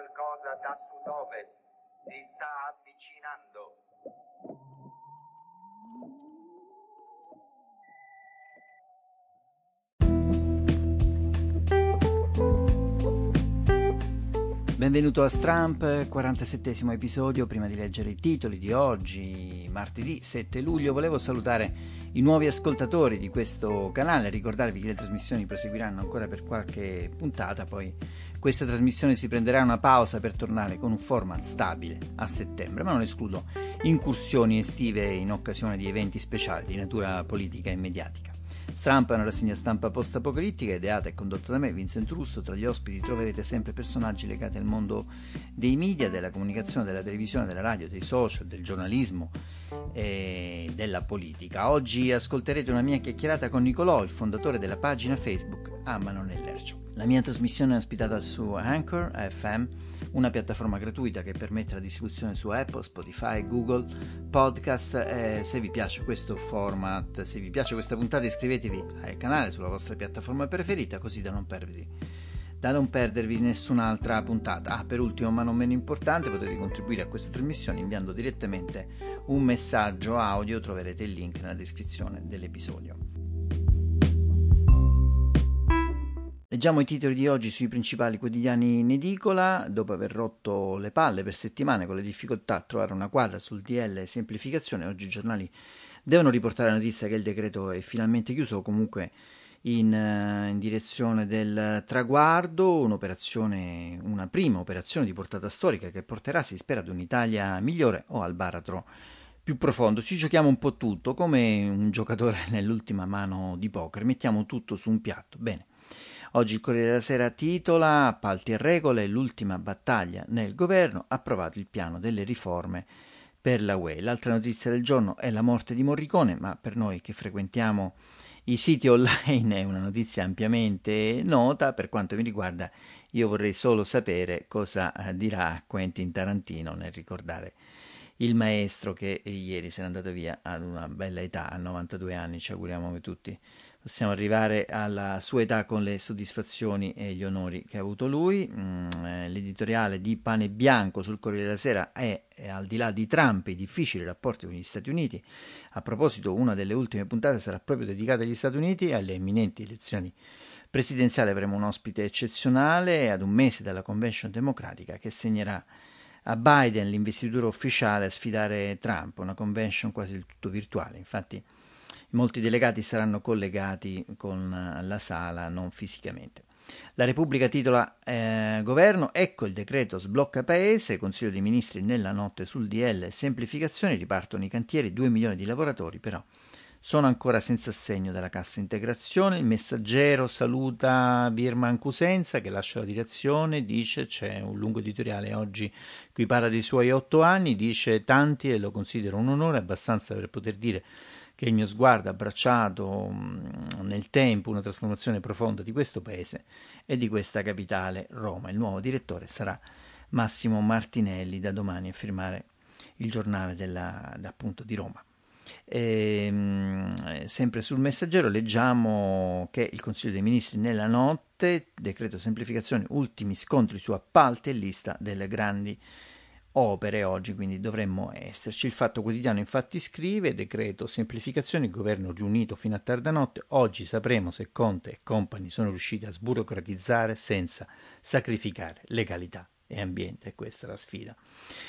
qualcosa da sud-ovest. Si sta avvicinando. Benvenuto a Stramp, 47 episodio. Prima di leggere i titoli di oggi, martedì 7 luglio, volevo salutare i nuovi ascoltatori di questo canale, ricordarvi che le trasmissioni proseguiranno ancora per qualche puntata, poi questa trasmissione si prenderà una pausa per tornare con un format stabile a settembre, ma non escludo incursioni estive in occasione di eventi speciali di natura politica e mediatica. Strampa è una rassegna stampa post-apocalittica ideata e condotta da me, Vincent Russo. Tra gli ospiti troverete sempre personaggi legati al mondo dei media, della comunicazione, della televisione, della radio, dei social, del giornalismo e della politica. Oggi ascolterete una mia chiacchierata con Nicolò, il fondatore della pagina Facebook Amano nell'Ercio. La mia trasmissione è ospitata su Anchor FM, una piattaforma gratuita che permette la distribuzione su Apple, Spotify, Google Podcast. Eh, se vi piace questo format, se vi piace questa puntata, iscrivetevi al canale sulla vostra piattaforma preferita così da non perdervi da non perdervi nessun'altra puntata. Ah, per ultimo, ma non meno importante, potete contribuire a questa trasmissione inviando direttamente un messaggio audio, troverete il link nella descrizione dell'episodio. Leggiamo i titoli di oggi sui principali quotidiani in edicola. Dopo aver rotto le palle per settimane con le difficoltà a trovare una quadra sul DL semplificazione, oggi i giornali devono riportare la notizia che il decreto è finalmente chiuso o comunque in, uh, in, direzione del traguardo, una prima operazione di portata storica che porterà, si spera, ad un'Italia migliore o al baratro più profondo. Ci giochiamo un po' tutto, come un giocatore nell'ultima mano di poker, mettiamo tutto su un piatto. Bene. Oggi il Corriere della Sera titola Appalti e regole, l'ultima battaglia nel governo, approvato il piano delle riforme per la UE. L'altra notizia del giorno è la morte di Morricone, ma per noi che frequentiamo i siti online è una notizia ampiamente nota, per quanto mi riguarda io vorrei solo sapere cosa eh, dirà Quentin Tarantino nel ricordare il maestro che ieri se n'è andato via ad una bella età, a 92 anni, ci auguriamo che tutti possiamo arrivare alla sua età con le soddisfazioni e gli onori che ha avuto lui. Mm, eh, l'editoriale di Pane Bianco sul Corriere della Sera è, è al di là di Trump e i difficili rapporti con gli Stati Uniti. A proposito, una delle ultime puntate sarà proprio dedicata agli Stati Uniti e alle imminenti elezioni presidenziali. Avremo un ospite eccezionale ad un mese dalla convention democratica che segnerà a Biden l'investitura ufficiale a sfidare Trump, una convention quasi del tutto virtuale. Infatti molti delegati saranno collegati con eh, la sala, non fisicamente. La Repubblica titola eh, Governo, ecco il decreto sblocca paese, Consiglio dei Ministri nella notte sul DL semplificazioni, ripartono i cantieri, 2 milioni di lavoratori però sono ancora senza assegno dalla cassa integrazione. Il messaggero saluta Birman Cusenza che lascia la direzione, dice c'è un lungo editoriale oggi qui parla dei suoi otto anni, dice tanti e lo considero un onore abbastanza per poter dire che il mio sguardo ha abbracciato mm, nel tempo una trasformazione profonda di questo paese e di questa capitale, Roma. Il nuovo direttore sarà Massimo Martinelli, da domani a firmare il giornale della, appunto, di Roma. E, ehm, sempre sul messaggero leggiamo che il Consiglio dei Ministri nella notte, decreto semplificazione, ultimi scontri su appalti e lista delle grandi opere oggi, quindi dovremmo esserci. Il Fatto Quotidiano infatti scrive, decreto semplificazione, governo riunito fino a tarda notte, oggi sapremo se Conte e compagni sono riusciti a sburocratizzare senza sacrificare legalità e ambiente, questa è la sfida.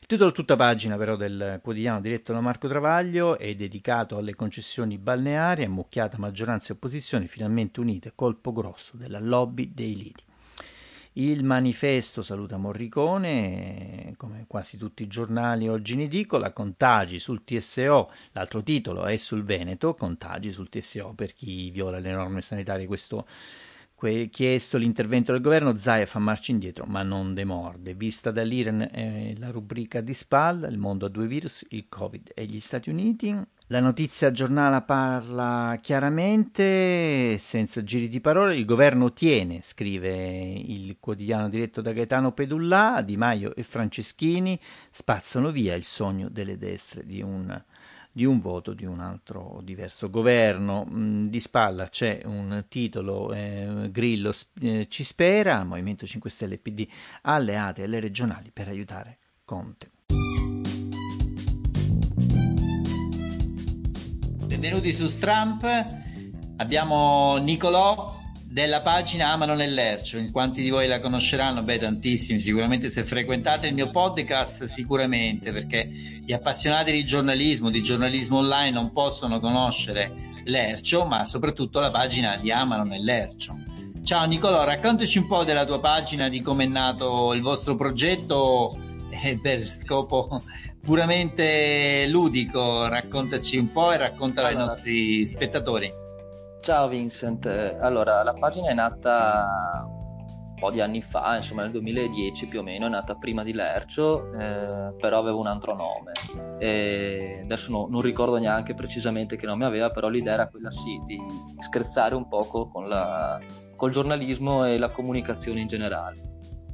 Il titolo tutta pagina però del quotidiano diretto da Marco Travaglio è dedicato alle concessioni balneari, ammucchiata maggioranza e opposizione finalmente unite, colpo grosso della lobby dei liti. Il manifesto saluta Morricone, come quasi tutti i giornali oggi in edicola, contagi sul TSO, l'altro titolo è sul Veneto, contagi sul TSO per chi viola le norme sanitarie, questo chiesto l'intervento del governo, Zaia fa marcia indietro ma non demorde. Vista dall'Iran eh, la rubrica di SPAL, il mondo ha due virus, il Covid e gli Stati Uniti. La notizia giornale parla chiaramente, senza giri di parole, il governo tiene, scrive il quotidiano diretto da Gaetano Pedullà, Di Maio e Franceschini spazzano via il sogno delle destre di un di un voto di un altro diverso governo. Mm, di spalla c'è un titolo, eh, Grillo eh, ci spera, Movimento 5 Stelle PD alleate alle regionali per aiutare Conte. Benvenuti su Stramp, abbiamo Nicolò della pagina Amano nell'Ercio, in quanti di voi la conosceranno? Beh, tantissimi, sicuramente se frequentate il mio podcast, sicuramente, perché gli appassionati di giornalismo, di giornalismo online non possono conoscere l'Ercio, ma soprattutto la pagina di Amano nell'Ercio. Ciao Nicolò, raccontaci un po' della tua pagina, di come è nato il vostro progetto eh, per scopo puramente ludico, raccontaci un po' e raccontalo allora, ai nostri spettatori. Ciao Vincent, allora la pagina è nata un po' di anni fa, insomma nel 2010 più o meno, è nata prima di Lercio, eh, però aveva un altro nome. E adesso no, non ricordo neanche precisamente che nome aveva, però l'idea era quella sì, di scherzare un poco con la, col giornalismo e la comunicazione in generale.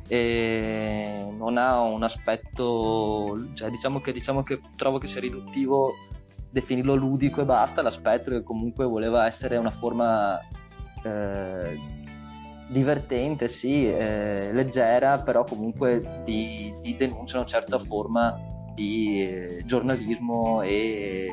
E non ha un aspetto, cioè diciamo che, diciamo che trovo che sia riduttivo definirlo ludico e basta, l'aspetto che comunque voleva essere una forma eh, divertente, sì, eh, leggera, però comunque di, di denuncia una certa forma di eh, giornalismo e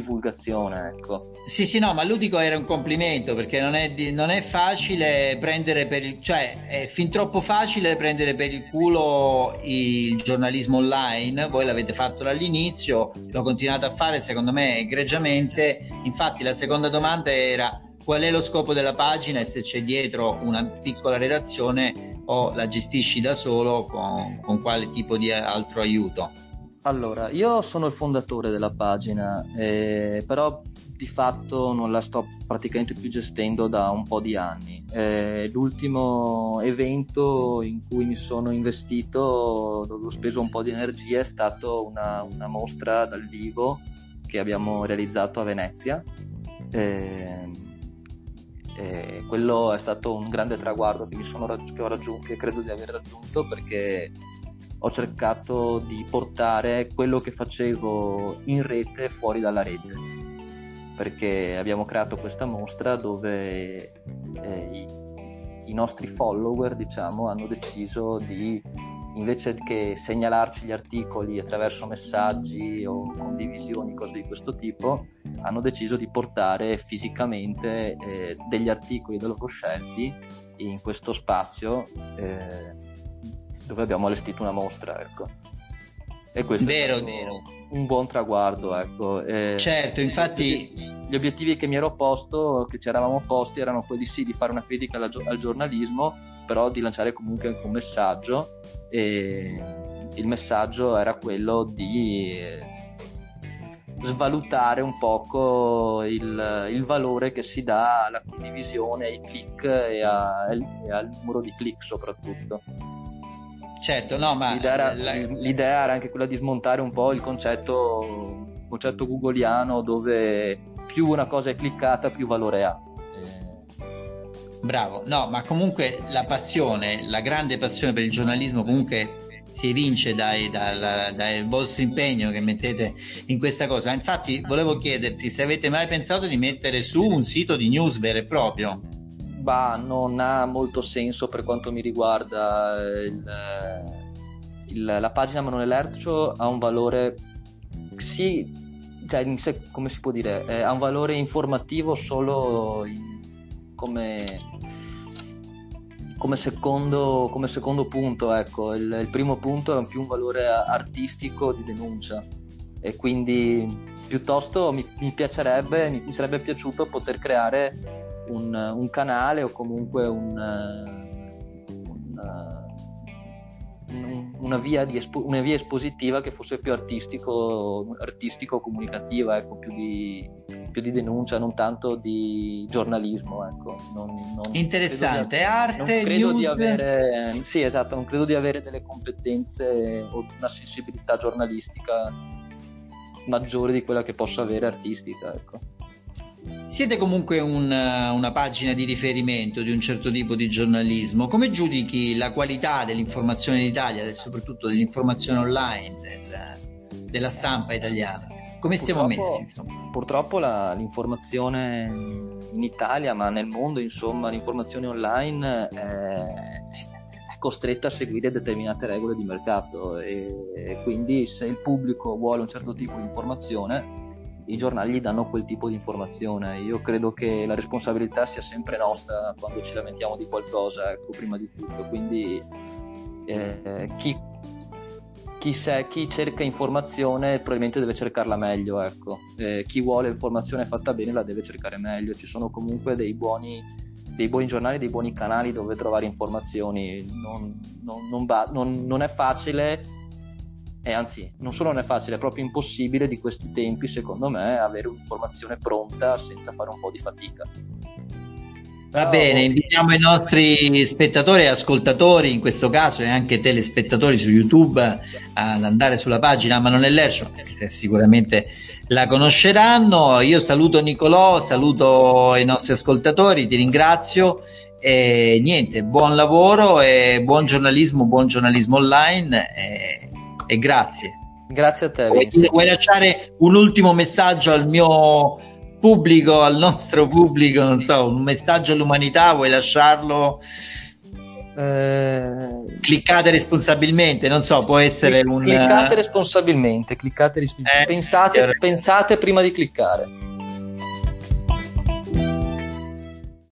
divulgazione, ecco. Sì, sì, no, ma ludico era un complimento perché non è, non è facile prendere per il, cioè è fin troppo facile prendere per il culo il giornalismo online. Voi l'avete fatto dall'inizio, lo continuate a fare secondo me egregiamente. Infatti, la seconda domanda era qual è lo scopo della pagina e se c'è dietro una piccola redazione o la gestisci da solo con, con quale tipo di altro aiuto. Allora, io sono il fondatore della pagina, eh, però di fatto non la sto praticamente più gestendo da un po' di anni. Eh, l'ultimo evento in cui mi sono investito, dove ho speso un po' di energia, è stato una, una mostra dal vivo che abbiamo realizzato a Venezia. Eh, quello è stato un grande traguardo che, raggi- che, raggiunto, che credo di aver raggiunto perché ho cercato di portare quello che facevo in rete fuori dalla rete. Perché abbiamo creato questa mostra dove eh, i, i, nostri follower diciamo hanno deciso di invece che segnalarci gli articoli attraverso messaggi o condivisioni cose di questo tipo hanno deciso di portare fisicamente eh, degli articoli da loro scelti in questo spazio eh, dove abbiamo allestito una mostra, ecco. E questo vero, è vero. un buon traguardo, ecco. E certo, infatti... Gli obiettivi che mi ero posto, che ci eravamo posti, erano quelli sì di fare una critica al giornalismo, però di lanciare comunque anche un messaggio e il messaggio era quello di svalutare un poco il, il, valore che si dà alla condivisione, ai click e, a, e al numero di click soprattutto. Certo, no, ma l'idea era, la... l'idea era, anche quella di smontare un po' il concetto, concetto googoliano dove più una cosa è cliccata più valore ha. Bravo, no, ma comunque la passione, la grande passione per il giornalismo comunque si evince dai, dal, dal, vostro impegno che mettete in questa cosa. Infatti volevo chiederti se avete mai pensato di mettere su un sito di news vero e proprio bah, non ha molto senso per quanto mi riguarda. Il, il, la pagina Manuel Lercio ha un valore, sì, cioè, come si può dire, eh, ha un valore informativo solo in, come, come, secondo, come secondo punto. Ecco. Il, il primo punto è più un valore artistico di denuncia e quindi piuttosto mi, mi piacerebbe, mi, mi sarebbe piaciuto poter creare un, un canale o comunque un, una, via espo, una, via espositiva che fosse più artistico, artistico comunicativa, ecco, più, di, più di denuncia, non tanto di giornalismo. Ecco. Non, non Interessante, di, arte, news. Di avere, sì, esatto, non credo di avere delle competenze o una sensibilità giornalistica maggiore di quella che posso avere artistica. Ecco. Siete comunque un, una pagina di riferimento di un certo tipo di giornalismo. Come giudichi la qualità dell'informazione in Italia e soprattutto dell'informazione online del, della stampa italiana? come siamo messi? Insomma? Purtroppo la, l'informazione in Italia, ma nel mondo, insomma, l'informazione online è, è costretta a seguire determinate regole di mercato e, e quindi se il pubblico vuole un certo tipo di informazione i giornali danno quel tipo di informazione. Io credo che la responsabilità sia sempre nostra quando ci lamentiamo di qualcosa, ecco, prima di tutto. Quindi eh, chi, chi, se, chi, cerca informazione probabilmente deve cercarla meglio, ecco. eh, chi vuole informazione fatta bene la deve cercare meglio. Ci sono comunque dei buoni, dei buoni giornali, dei buoni canali dove trovare informazioni. Non, non, non, va, non è facile e anzi non solo non è facile, è proprio impossibile di questi tempi secondo me avere un'informazione pronta senza fare un po' di fatica. Va bene, invitiamo i nostri spettatori e ascoltatori, in questo caso e anche telespettatori su YouTube, ad andare sulla pagina Ma non è Lercio, perché sicuramente la conosceranno. Io saluto Nicolò, saluto i nostri ascoltatori, ti ringrazio e niente, buon lavoro e buon giornalismo, buon giornalismo online. E e grazie. Grazie a te. Vuoi, vuoi, lasciare un ultimo messaggio al mio pubblico, al nostro pubblico, non so, un messaggio all'umanità, vuoi lasciarlo? Eh... Cliccate responsabilmente, non so, può essere un... Cliccate responsabilmente, cliccate responsabilmente. Eh, pensate, pensate prima di cliccare.